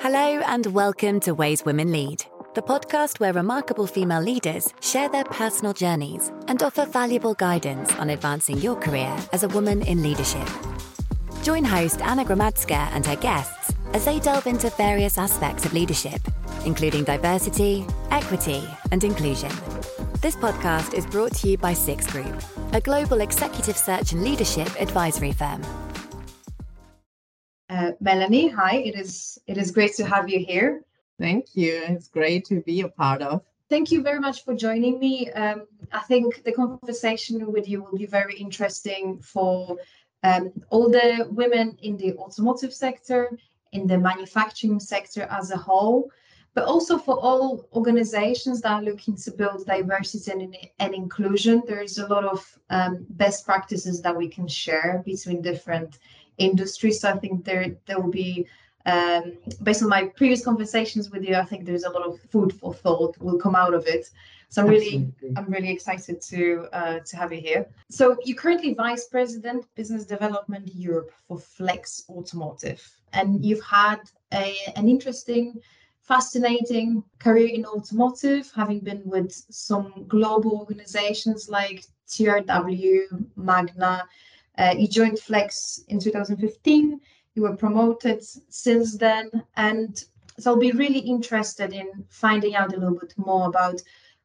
Hello, and welcome to Ways Women Lead, the podcast where remarkable female leaders share their personal journeys and offer valuable guidance on advancing your career as a woman in leadership. Join host Anna Gromadzka and her guests as they delve into various aspects of leadership, including diversity, equity, and inclusion. This podcast is brought to you by Six Group, a global executive search and leadership advisory firm. Uh, Melanie, hi. It is it is great to have you here. Thank you. It's great to be a part of. Thank you very much for joining me. Um, I think the conversation with you will be very interesting for um, all the women in the automotive sector, in the manufacturing sector as a whole, but also for all organizations that are looking to build diversity and, and inclusion. There's a lot of um, best practices that we can share between different industry. So I think there there will be um, based on my previous conversations with you, I think there's a lot of food for thought will come out of it. So I'm really Absolutely. I'm really excited to uh, to have you here. So you're currently vice president business development Europe for Flex Automotive, and you've had a, an interesting fascinating career in automotive, having been with some global organizations like TRW, Magna, uh, you joined Flex in 2015. You were promoted since then. And so I'll be really interested in finding out a little bit more about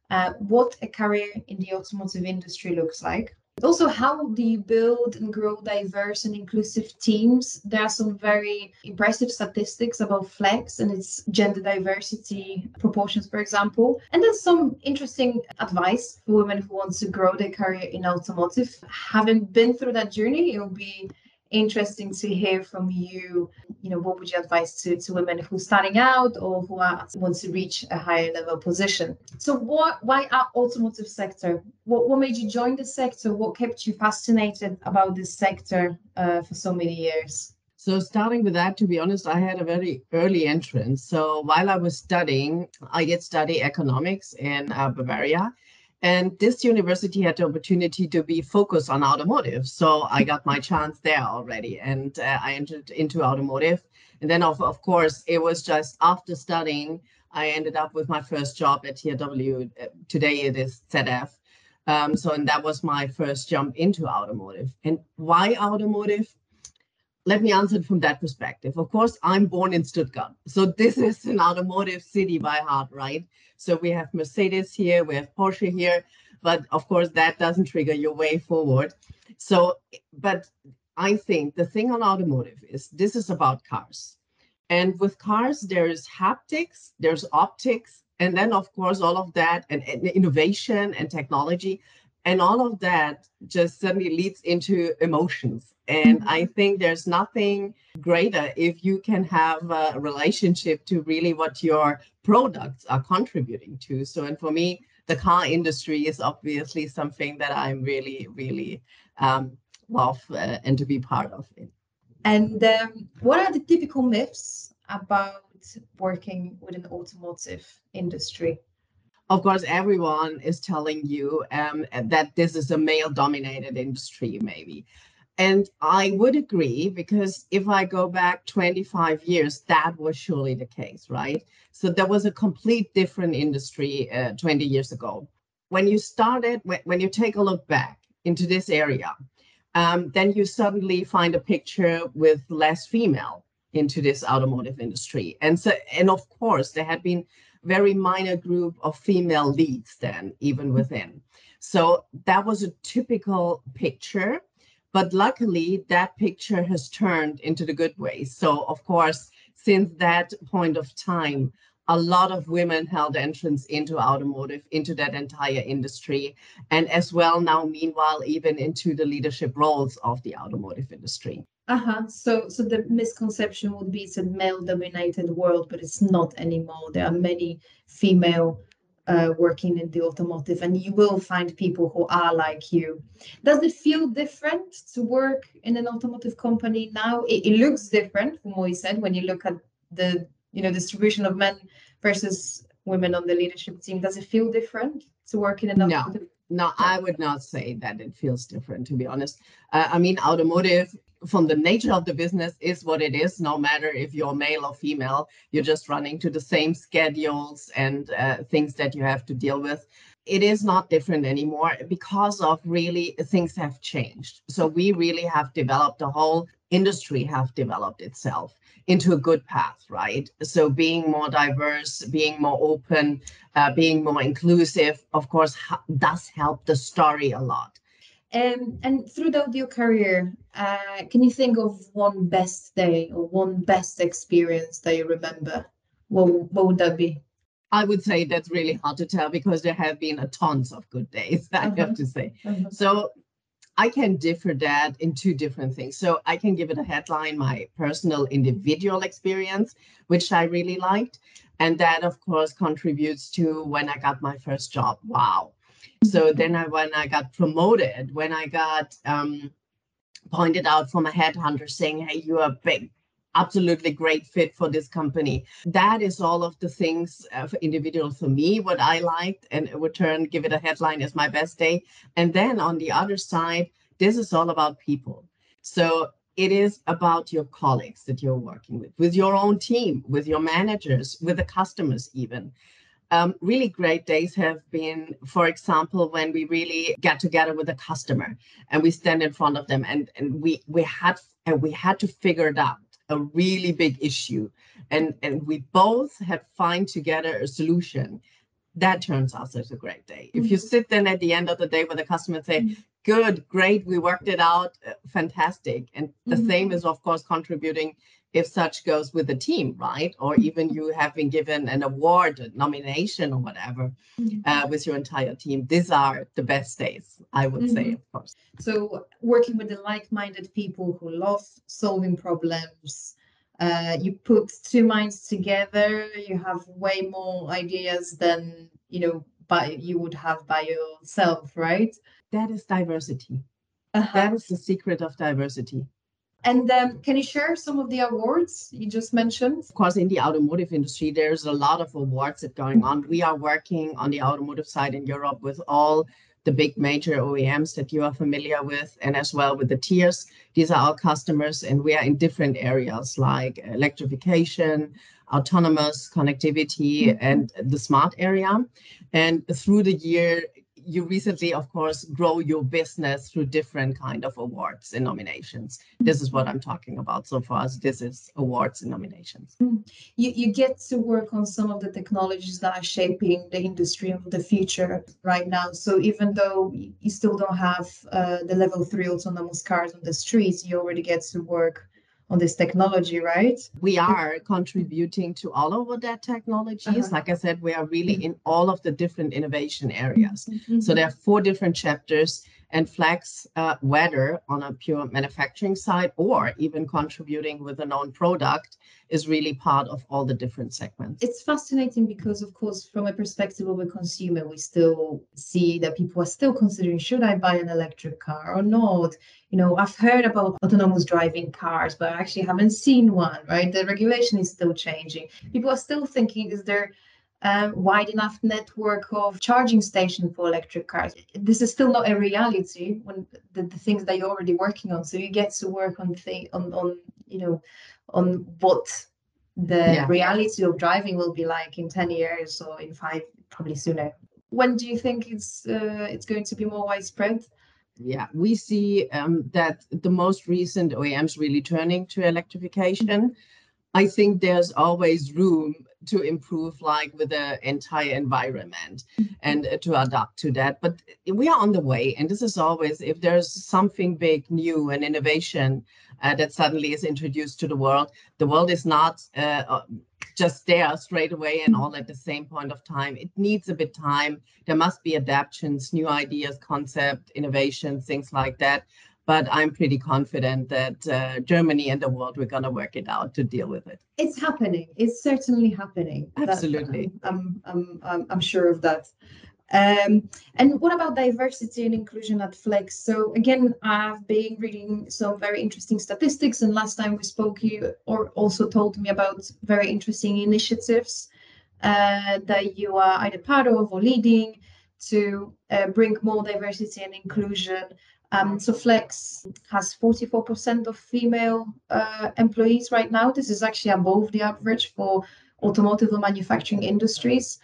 uh, what a career in the automotive industry looks like. Also, how do you build and grow diverse and inclusive teams? There are some very impressive statistics about Flex and its gender diversity proportions, for example. And there's some interesting advice for women who want to grow their career in automotive. Having been through that journey, it will be interesting to hear from you you know what would you advise to, to women who are starting out or who are want to reach a higher level position so what why our automotive sector what, what made you join the sector what kept you fascinated about this sector uh, for so many years so starting with that, to be honest, I had a very early entrance. So while I was studying, I did study economics in uh, Bavaria. And this university had the opportunity to be focused on automotive. So I got my chance there already and uh, I entered into automotive. And then, of, of course, it was just after studying, I ended up with my first job at TRW. Uh, today it is ZF. Um, so, and that was my first jump into automotive. And why automotive? Let me answer it from that perspective. Of course, I'm born in Stuttgart. So this is an automotive city by heart, right? So we have Mercedes here, we have Porsche here, but of course that doesn't trigger your way forward. So, but I think the thing on automotive is this is about cars. And with cars, there's haptics, there's optics, and then of course all of that and, and innovation and technology and all of that just suddenly leads into emotions and mm-hmm. i think there's nothing greater if you can have a relationship to really what your products are contributing to so and for me the car industry is obviously something that i'm really really um, love uh, and to be part of it and um, what are the typical myths about working with an automotive industry of course, everyone is telling you um, that this is a male dominated industry, maybe. And I would agree because if I go back 25 years, that was surely the case, right? So there was a complete different industry uh, 20 years ago. When you started, when, you take a look back into this area, um, then you suddenly find a picture with less female into this automotive industry. And so, and of course, there had been very minor group of female leads then even within so that was a typical picture but luckily that picture has turned into the good way so of course since that point of time a lot of women held entrance into automotive into that entire industry and as well now meanwhile even into the leadership roles of the automotive industry uh-huh. So so the misconception would be it's a male-dominated world, but it's not anymore. There are many female uh, working in the automotive, and you will find people who are like you. Does it feel different to work in an automotive company now? It, it looks different from what you said when you look at the you know distribution of men versus women on the leadership team. Does it feel different to work in an automotive? No, no, I would not say that it feels different. To be honest, uh, I mean automotive from the nature of the business is what it is no matter if you're male or female you're just running to the same schedules and uh, things that you have to deal with. It is not different anymore because of really things have changed. So we really have developed the whole industry have developed itself into a good path right? So being more diverse being more open uh, being more inclusive of course ha- does help the story a lot. Um, and throughout your career, uh, can you think of one best day or one best experience that you remember? What, what would that be? I would say that's really hard to tell because there have been a tons of good days, I uh-huh. have to say. Uh-huh. So I can differ that in two different things. So I can give it a headline, my personal individual experience, which I really liked. And that, of course, contributes to when I got my first job. Wow so then I, when I got promoted, when I got um, pointed out from a headhunter saying, hey, you are big, absolutely great fit for this company. That is all of the things uh, for individual for me, what I liked, and return, give it a headline as my best day. And then on the other side, this is all about people. So it is about your colleagues that you're working with, with your own team, with your managers, with the customers, even um, really great days have been, for example, when we really get together with a customer and we stand in front of them and, and we we had and we had to figure it out a really big issue and and we both had find together a solution that turns out as a great day mm-hmm. if you mm-hmm. sit then at the end of the day with the customer and say mm-hmm. good great we worked it out uh, fantastic and the mm-hmm. same is of course contributing if such goes with the team, right? Or even you have been given an award, nomination, or whatever mm-hmm. uh, with your entire team. These are the best days, I would mm-hmm. say, of course. So, working with the like minded people who love solving problems, uh, you put two minds together, you have way more ideas than, you know, by you would have by yourself, right? That is diversity. Uh-huh. That is the secret of diversity. And um, can you share some of the awards you just mentioned? Of course, in the automotive industry, there's a lot of awards that going on. We are working on the automotive side in Europe with all the big major OEMs that you are familiar with, and as well with the tiers. These are our customers, and we are in different areas like electrification, autonomous connectivity, and the smart area. And through the year, you recently, of course, grow your business through different kind of awards and nominations. This is what I'm talking about. So far. us, this is awards and nominations. Mm. You, you get to work on some of the technologies that are shaping the industry of the future right now. So even though you still don't have uh, the level three autonomous cars on the streets, you already get to work on this technology, right? We are contributing to all of that technologies. Uh-huh. Like I said, we are really in all of the different innovation areas. Mm-hmm. So there are four different chapters and flex uh, whether on a pure manufacturing side or even contributing with a known product is really part of all the different segments. It's fascinating because, of course, from a perspective of a consumer, we still see that people are still considering should I buy an electric car or not? You know, I've heard about autonomous driving cars, but I actually haven't seen one, right? The regulation is still changing. People are still thinking, is there um, wide enough network of charging station for electric cars. This is still not a reality when the, the things that you're already working on. So you get to work on thing on on you know on what the yeah. reality of driving will be like in 10 years or in five probably sooner when do you think it's uh, it's going to be more widespread yeah we see um, that the most recent oems really turning to electrification I think there's always room to improve, like with the entire environment mm-hmm. and uh, to adapt to that. But we are on the way. And this is always, if there's something big, new, and innovation uh, that suddenly is introduced to the world, the world is not uh, uh just there straight away and all at the same point of time. It needs a bit time. There must be adaptations, new ideas, concept, innovation, things like that but I'm pretty confident that uh, Germany and the world we're going to work it out to deal with it. It's happening. It's certainly happening. Absolutely. I'm, I'm, I'm, I'm sure of that. Um, and what about diversity and inclusion at Flex? So again, I've been reading some very interesting statistics, and last time we spoke, you or also told me about very interesting initiatives uh, that you are either part of or leading to uh, bring more diversity and inclusion Um, so Flex has 44% of female uh, employees right now. This is actually above the average for automotive or manufacturing industries.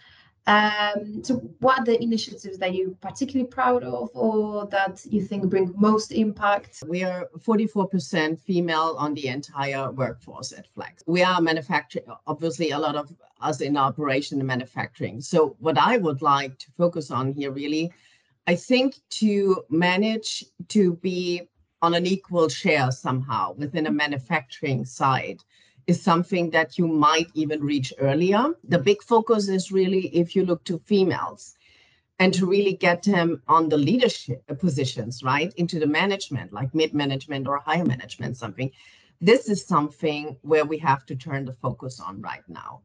Um, so what are the initiatives that you're particularly proud of or that you think bring most impact? We are 44% female on the entire workforce at Flex. We are manufacturing, obviously a lot of us in operation and manufacturing. So what I would like to focus on here really, I think to manage to be on an equal share somehow within a manufacturing side is something that you might even reach earlier. The big focus is really if you look to females and to really get them on the leadership positions, right? Into the management, like mid management or higher management, something. This is something where we have to turn the focus on right now.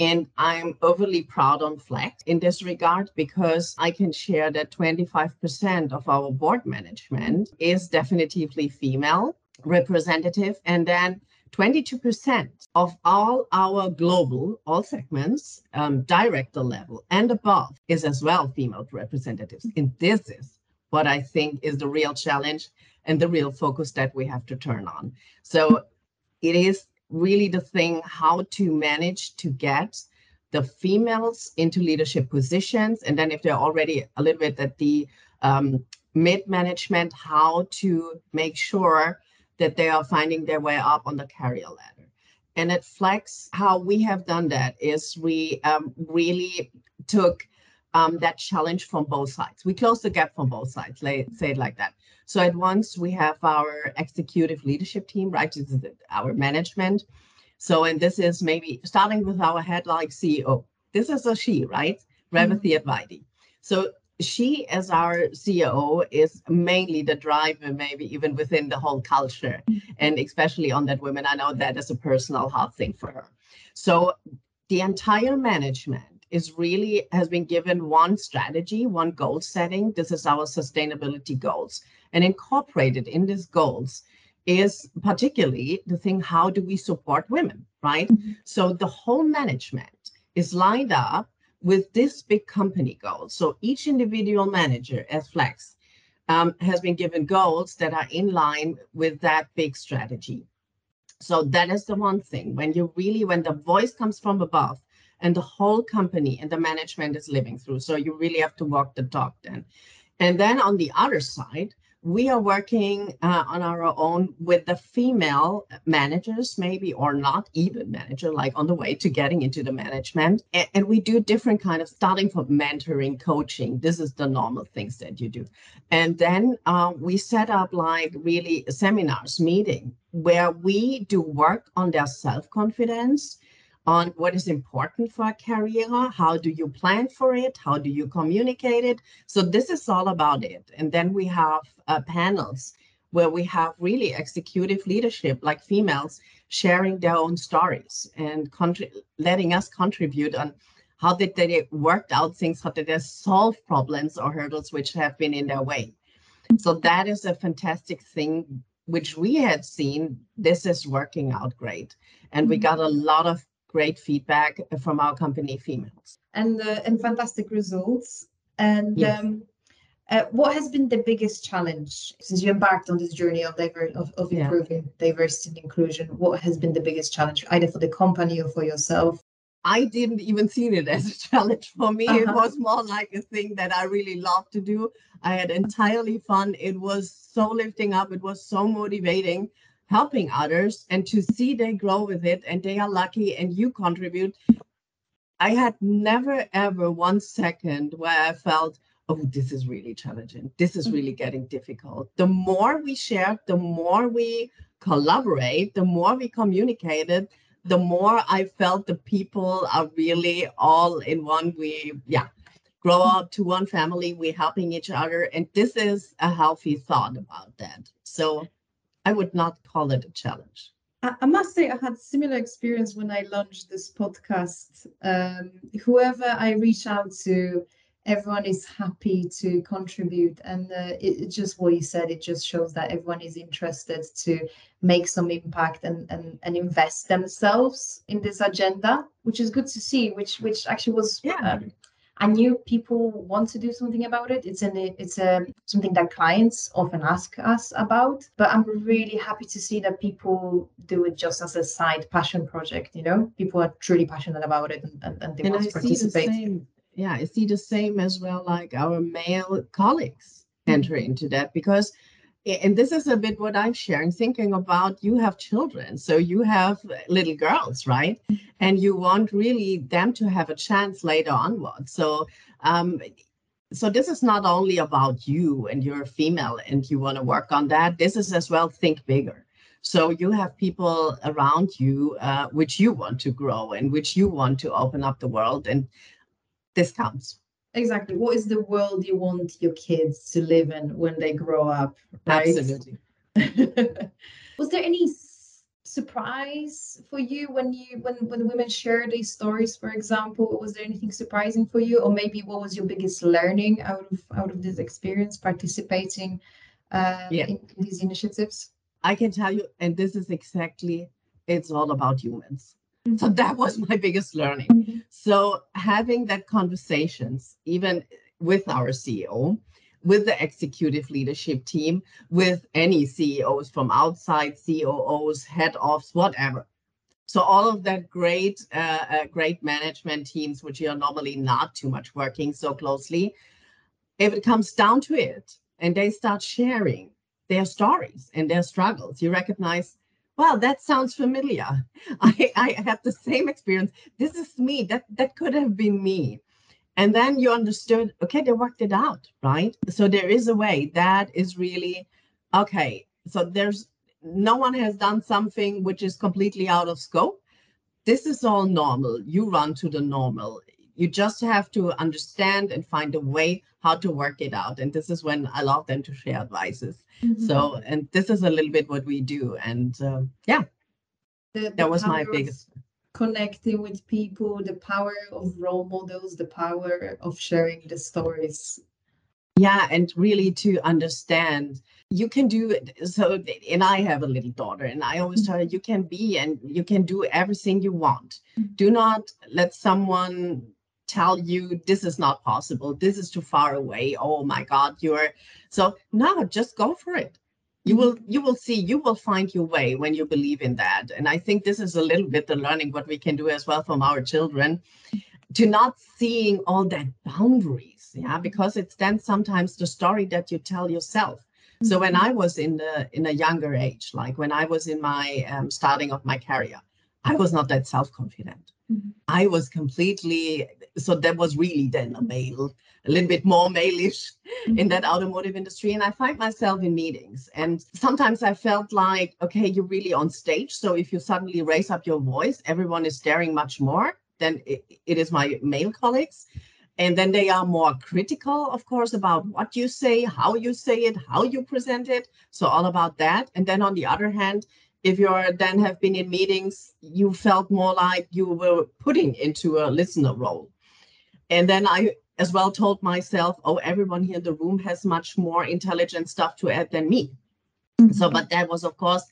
And I'm overly proud on Flex in this regard because I can share that 25% of our board management is definitively female representative. And then 22% of all our global, all segments, um, director level and above is as well female representatives. And this is what I think is the real challenge and the real focus that we have to turn on. So it is really the thing how to manage to get the females into leadership positions. And then if they're already a little bit at the um, mid management, how to make sure that they are finding their way up on the career ladder. And at Flex, how we have done that is we um, really took um, that challenge from both sides. We closed the gap from both sides, say it like that. So at once we have our executive leadership team, right? This is our management. So, and this is maybe starting with our head like CEO. This is a she, right? Revathi mm-hmm. Advaithi. So she as our CEO is mainly the driver, maybe even within the whole culture, mm-hmm. and especially on that women. I know that is a personal hard thing for her. So the entire management is really has been given one strategy, one goal setting. This is our sustainability goals, and incorporated in these goals is particularly the thing: how do we support women, right? Mm-hmm. So the whole management is lined up with this big company goal. So each individual manager at Flex um, has been given goals that are in line with that big strategy. So that is the one thing when you really, when the voice comes from above and the whole company and the management is living through. So you really have to walk the talk then. And then on the other side, we are working uh, on our own with the female managers, maybe or not even manager, like on the way to getting into the management. And, and, we do different kind of starting from mentoring, coaching. This is the normal things that you do. And then uh, we set up like really seminars, meeting where we do work on their self-confidence on what is important for a career, how do you plan for it, how do you communicate it. So this is all about it. And then we have uh, panels where we have really executive leadership, like females sharing their own stories and letting us contribute on how did they work out things, how did they solve problems or hurdles which have been in their way. So that is a fantastic thing which we had seen this is working out great and we mm-hmm. got a lot of great feedback from our company females and uh, and fantastic results and yes. um, uh, what has been the biggest challenge since you embarked on this journey of diver- of, of improving yeah. diversity and inclusion what has been the biggest challenge either for the company or for yourself I didn't even see it as a challenge for me. Uh-huh. It was more like a thing that I really loved to do. I had entirely fun. It was so lifting up. It was so motivating helping others and to see they grow with it and they are lucky and you contribute. I had never ever one second where I felt, oh, this is really challenging. This is really getting difficult. The more we shared, the more we collaborate, the more we communicated, the more I felt the people are really all in one. We, yeah, grow up to one family. We're helping each other. And this is a healthy thought about that. So I would not call it a challenge. I must say, I had similar experience when I launched this podcast. Um, whoever I reach out to, everyone is happy to contribute, and uh, it, just what you said. It just shows that everyone is interested to make some impact and and, and invest themselves in this agenda, which is good to see. Which which actually was yeah. um, I knew people want to do something about it. It's an it's a something that clients often ask us about. But I'm really happy to see that people do it just as a side passion project. You know, people are truly passionate about it and, and, and they and want I to participate. Same, yeah, I see the same as well. Like our male colleagues hmm. enter into that because and this is a bit what I'm sharing, thinking about you have children, so you have little girls, right? And you want really them to have a chance later onwards. So, um, so this is not only about you and you're a female and you want to work on that. This is as well think bigger. So you have people around you uh, which you want to grow and which you want to open up the world, and this counts exactly. What is the world you want your kids to live in when they grow up right? absolutely. Was there any surprise for you when you when when women share these stories for example? Was there anything surprising for you? Or maybe what was your biggest learning out of out of this experience participating uh, yeah. in, in these initiatives? I can tell you and this is exactly it's all about humans. So that was my biggest learning. So having that conversations, even with our CEO, with the executive leadership team, with any CEOs from outside, COOs, head offs, whatever. So all of that great, uh, uh, great management teams, which are normally not too much working so closely, if it comes down to it, and they start sharing their stories and their struggles, you recognize wow, that sounds familiar. I, I the same experience. This is me. That that could have been me. And then you understood, okay, they worked it out, right? So there is a way that is really okay. So there's no one has done something which is completely out of scope. This is all normal. You run to the normal. You just have to understand and find a way how to work it out. And this is when I love them to share advices. Mm-hmm. So, and this is a little bit what we do. And um, yeah, the, the that was my biggest. Connecting with people, the power of role models, the power of sharing the stories. Yeah, and really to understand you can do it. So, and I have a little daughter, and I always tell her you can be and you can do everything you want. Mm-hmm. Do not let someone tell you this is not possible. This is too far away. Oh my god you're so no just go for it. You will mm-hmm. you will see you will find your way when you believe in that. And i think this is a little bit the learning what we can do as well from our children to not seeing all that boundaries yeah mm-hmm. because it's then sometimes the story that you tell yourself. So when mm-hmm. i was in the in a younger age like when i was in my um, starting of my career i was not that self-confident Mm-hmm. I was completely so that was really then a male, a little bit more maleish mm-hmm. in that automotive industry. And I find myself in meetings. And sometimes I felt like, okay, you're really on stage. So if you suddenly raise up your voice, everyone is staring much more than it, it is my male colleagues. And then they are more critical, of course, about what you say, how you say it, how you present it. So all about that. And then on the other hand, if you then have been in meetings, you felt more like you were putting into a listener role. And then I as well told myself, oh, everyone here in the room has much more intelligent stuff to add than me. Mm-hmm. So, but that was, of course,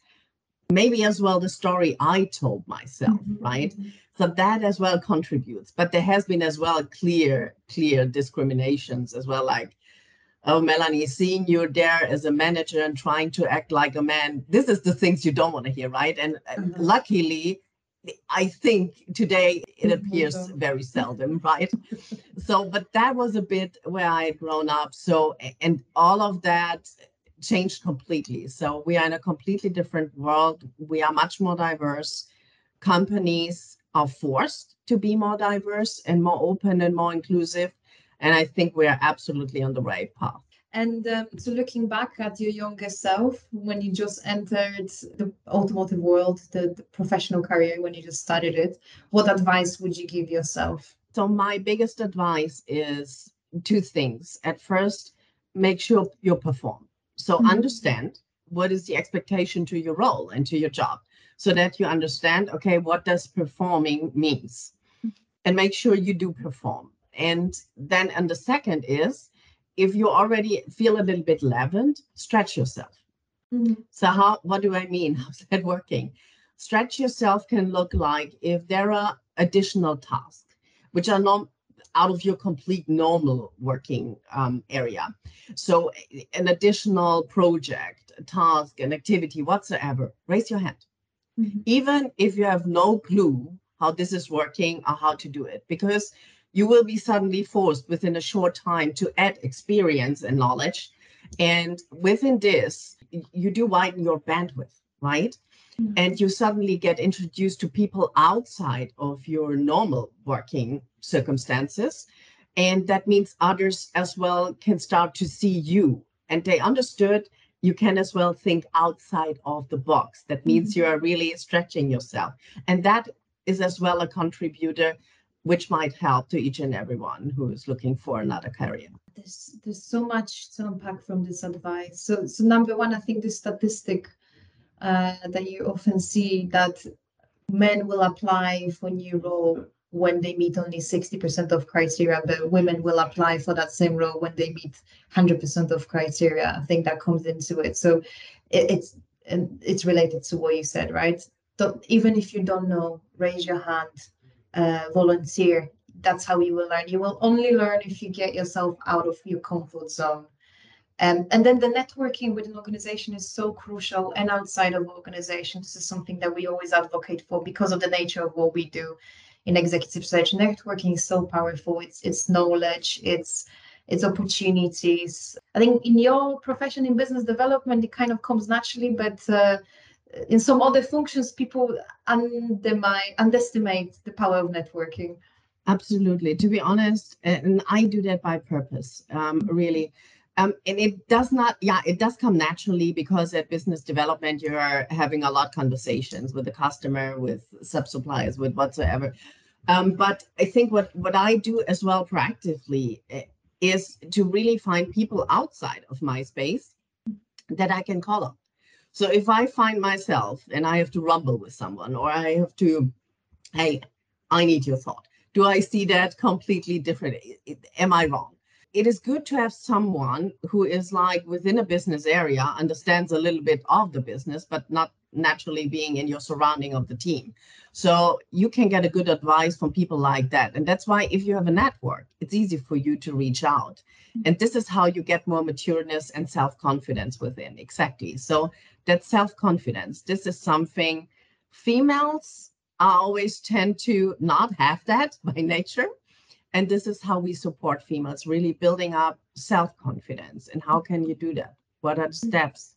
maybe as well the story I told myself, mm-hmm. right? So that as well contributes. But there has been as well clear, clear discriminations as well, like oh melanie seeing you there as a manager and trying to act like a man this is the things you don't want to hear right and mm-hmm. luckily i think today it mm-hmm. appears mm-hmm. very seldom right so but that was a bit where i had grown up so and all of that changed completely so we are in a completely different world we are much more diverse companies are forced to be more diverse and more open and more inclusive and I think we are absolutely on the right path. And um, so, looking back at your younger self when you just entered the automotive world, the, the, professional career, when you just started it, what advice would you give yourself? So, my biggest advice is two things. At first, make sure you perform. So, mm-hmm. understand what is the expectation to your role and to your job so that you understand, okay, what does performing means? Mm-hmm. And make sure you do perform and then, and the second is if you already feel a little bit leavened, stretch yourself. Mm-hmm. So, how, what do I mean? How's that working? Stretch yourself can look like if there are additional tasks, which are not out of your complete normal working um, area. So, an additional project, task, an activity whatsoever, raise your hand. Mm-hmm. Even if you have no clue how this is working or how to do it, because you will be suddenly forced within a short time to add experience and knowledge. And within this, you do widen your bandwidth, right? Mm-hmm. And you suddenly get introduced to people outside of your normal working circumstances. And that means others as well can start to see you. And they understood you can as well think outside of the box. That means mm-hmm. you are really stretching yourself. And that is as well a contributor which might help to each and everyone who is looking for another career. There's there's so much to unpack from this advice. So so number one, I think the statistic uh, that you often see that men will apply for new role when they meet only 60% of criteria, but women will apply for that same role when they meet 100% of criteria. I think that comes into it. So it, it's it's related to what you said, right? Don't, even if you don't know, raise your hand, uh, volunteer. That's how you will learn. You will only learn if you get yourself out of your comfort zone. Um, and then the networking with an organization is so crucial and outside of organizations This is something that we always advocate for because of the nature of what we do in executive search. Networking is so powerful. It's it's knowledge, it's it's opportunities. I think in your profession in business development, it kind of comes naturally, but uh, in some other functions, people undermine, underestimate the power of networking. Absolutely. To be honest, and I do that by purpose, um, really. Um, and it does not, yeah, it does come naturally because at business development, you're having a lot of conversations with the customer, with sub suppliers, with whatsoever. Um, but I think what, what I do as well proactively eh, is to really find people outside of my space that I can call up. So if I find myself and I have to rumble with someone or I have to, hey, I need your thought. Do I see that completely different? Am I wrong? it is good to have someone who is like within a business area, understands a little bit of the business, but not naturally being in your surrounding of the team. So you can get a good advice from people like that. And that's why if you have a network, it's easy for you to reach out. Mm-hmm. And this is how you get more matureness and self-confidence within. Exactly. So that self-confidence, this is something females always tend to not have that by nature. And this is how we support females really building up self-confidence. And how can you do that? What are the mm-hmm. steps?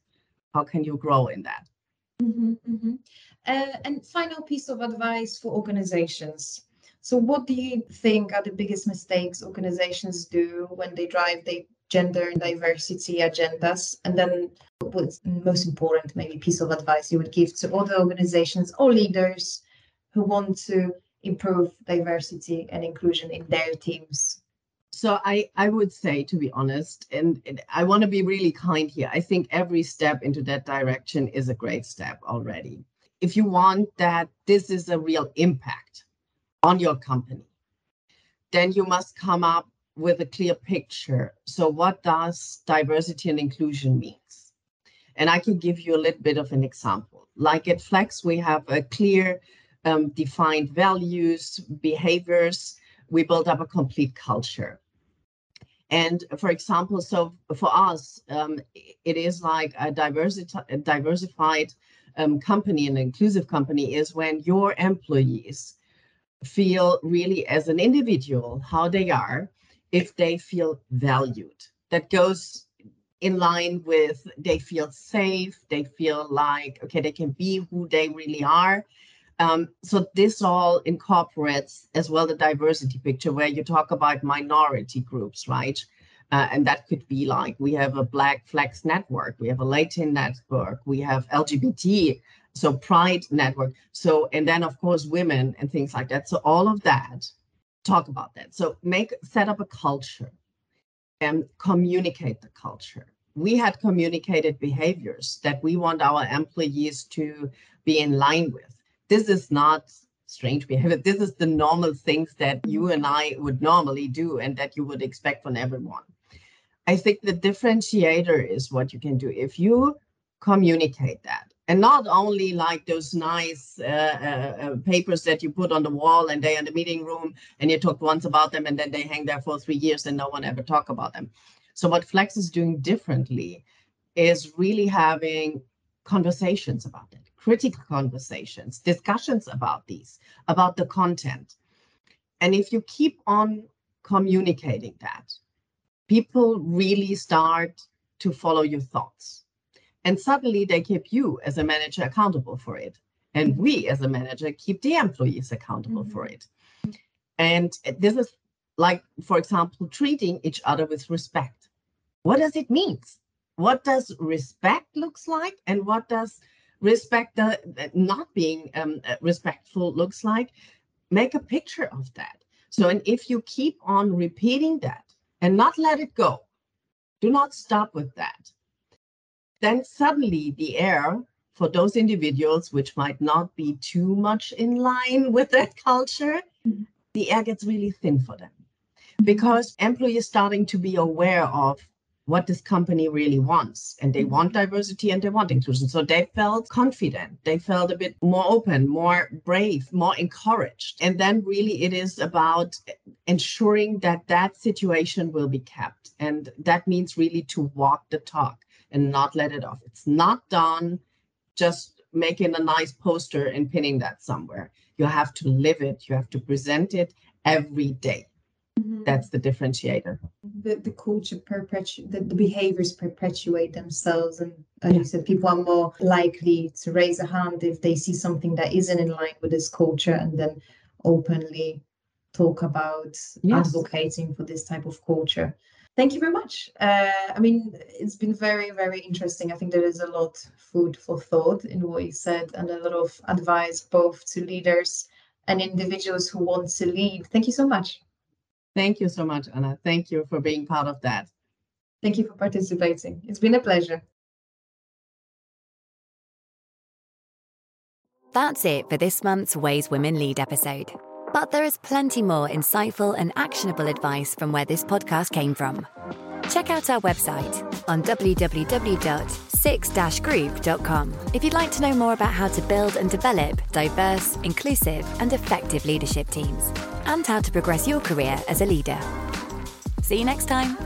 How can you grow in that? Mm-hmm, mm-hmm. Uh, and final piece of advice for organizations. So what do you think are the biggest mistakes organizations do when they drive their gender and diversity agendas and then what's most important maybe piece of advice you would give to other organizations or leaders who want to improve diversity and inclusion in their teams? So I, I would say, to be honest, and, and I want to be really kind here. I think every step into that direction is a great step already. If you want that this is a real impact on your company, then you must come up with a clear picture. So what does diversity and inclusion means? And I can give you a little bit of an example. Like at Flex, we have a clear um, defined values, behaviors. We build up a complete culture. And for example, so for us, um, it is like a, diversi- diversified um, company, an inclusive company, is when your employees feel really as an individual how they are, if they feel valued. That goes in line with they feel safe, they feel like, okay, they can be who they really are um, so this all incorporates as well the diversity picture where you talk about minority groups, right? Uh, and that could be like we have a Black Flex network, we have a Latin network, we have LGBT, so Pride network. So, and then of course women and things like that. So all of that, talk about that. So make set up a culture and communicate the culture. We had communicated behaviors that we want our employees to be in line with this is not strange behavior. This is the normal things that you and I would normally do and that you would expect from everyone. I think the differentiator is what you can do. If you communicate that and not only like those nice uh, uh, uh, papers that you put on the wall and they in the meeting room and you talk once about them and then they hang there for three years and no one ever talk about them. So what flex is doing differently is really having conversations about it critical conversations discussions about these about the content. And if you keep on communicating that people really start to follow your thoughts and suddenly they keep you as a manager accountable for it. And we as a manager keep the employees accountable mm-hmm. for it. And this is like, for example, treating each other with respect. What does it mean? What does respect looks like? And what does respect uh, not being um, uh, respectful looks like? Make a picture of that. So, and if you keep on repeating that and not let it go, do not stop with that then suddenly the air for those individuals which might not be too much in line with that culture, mm-hmm. the air gets really thin for them. Because employees starting to be aware of what this company really wants and they want diversity and they want inclusion. So they felt confident they felt a bit more open more brave more encouraged. And then really it is about ensuring that that situation will be kept. And that means really to walk the talk and not let it off. It's not done just making a nice poster and pinning that somewhere. You have to live it, you have to present it every day. Mm-hmm. That's the differentiator. The, the culture perpetuate the, the behaviors perpetuate themselves and as yeah. you said people are more likely to raise a hand if they see something that isn't in line with this culture and then openly talk about yes. advocating for this type of culture thank you very much. Uh, I mean, it's been very, very interesting. I think there is a lot food for thought in what you said and a lot of advice both to leaders and individuals who want to lead. Thank you so much. Thank you so much, Anna. Thank you for being part of that. Thank you for participating. It's been a pleasure. That's it for this month's Ways Women Lead episode. But there is plenty more insightful and actionable advice from where this podcast came from. Check out our website on www.six-group.com if you'd like to know more about how to build and develop diverse, inclusive, and effective leadership teams, and how to progress your career as a leader. See you next time.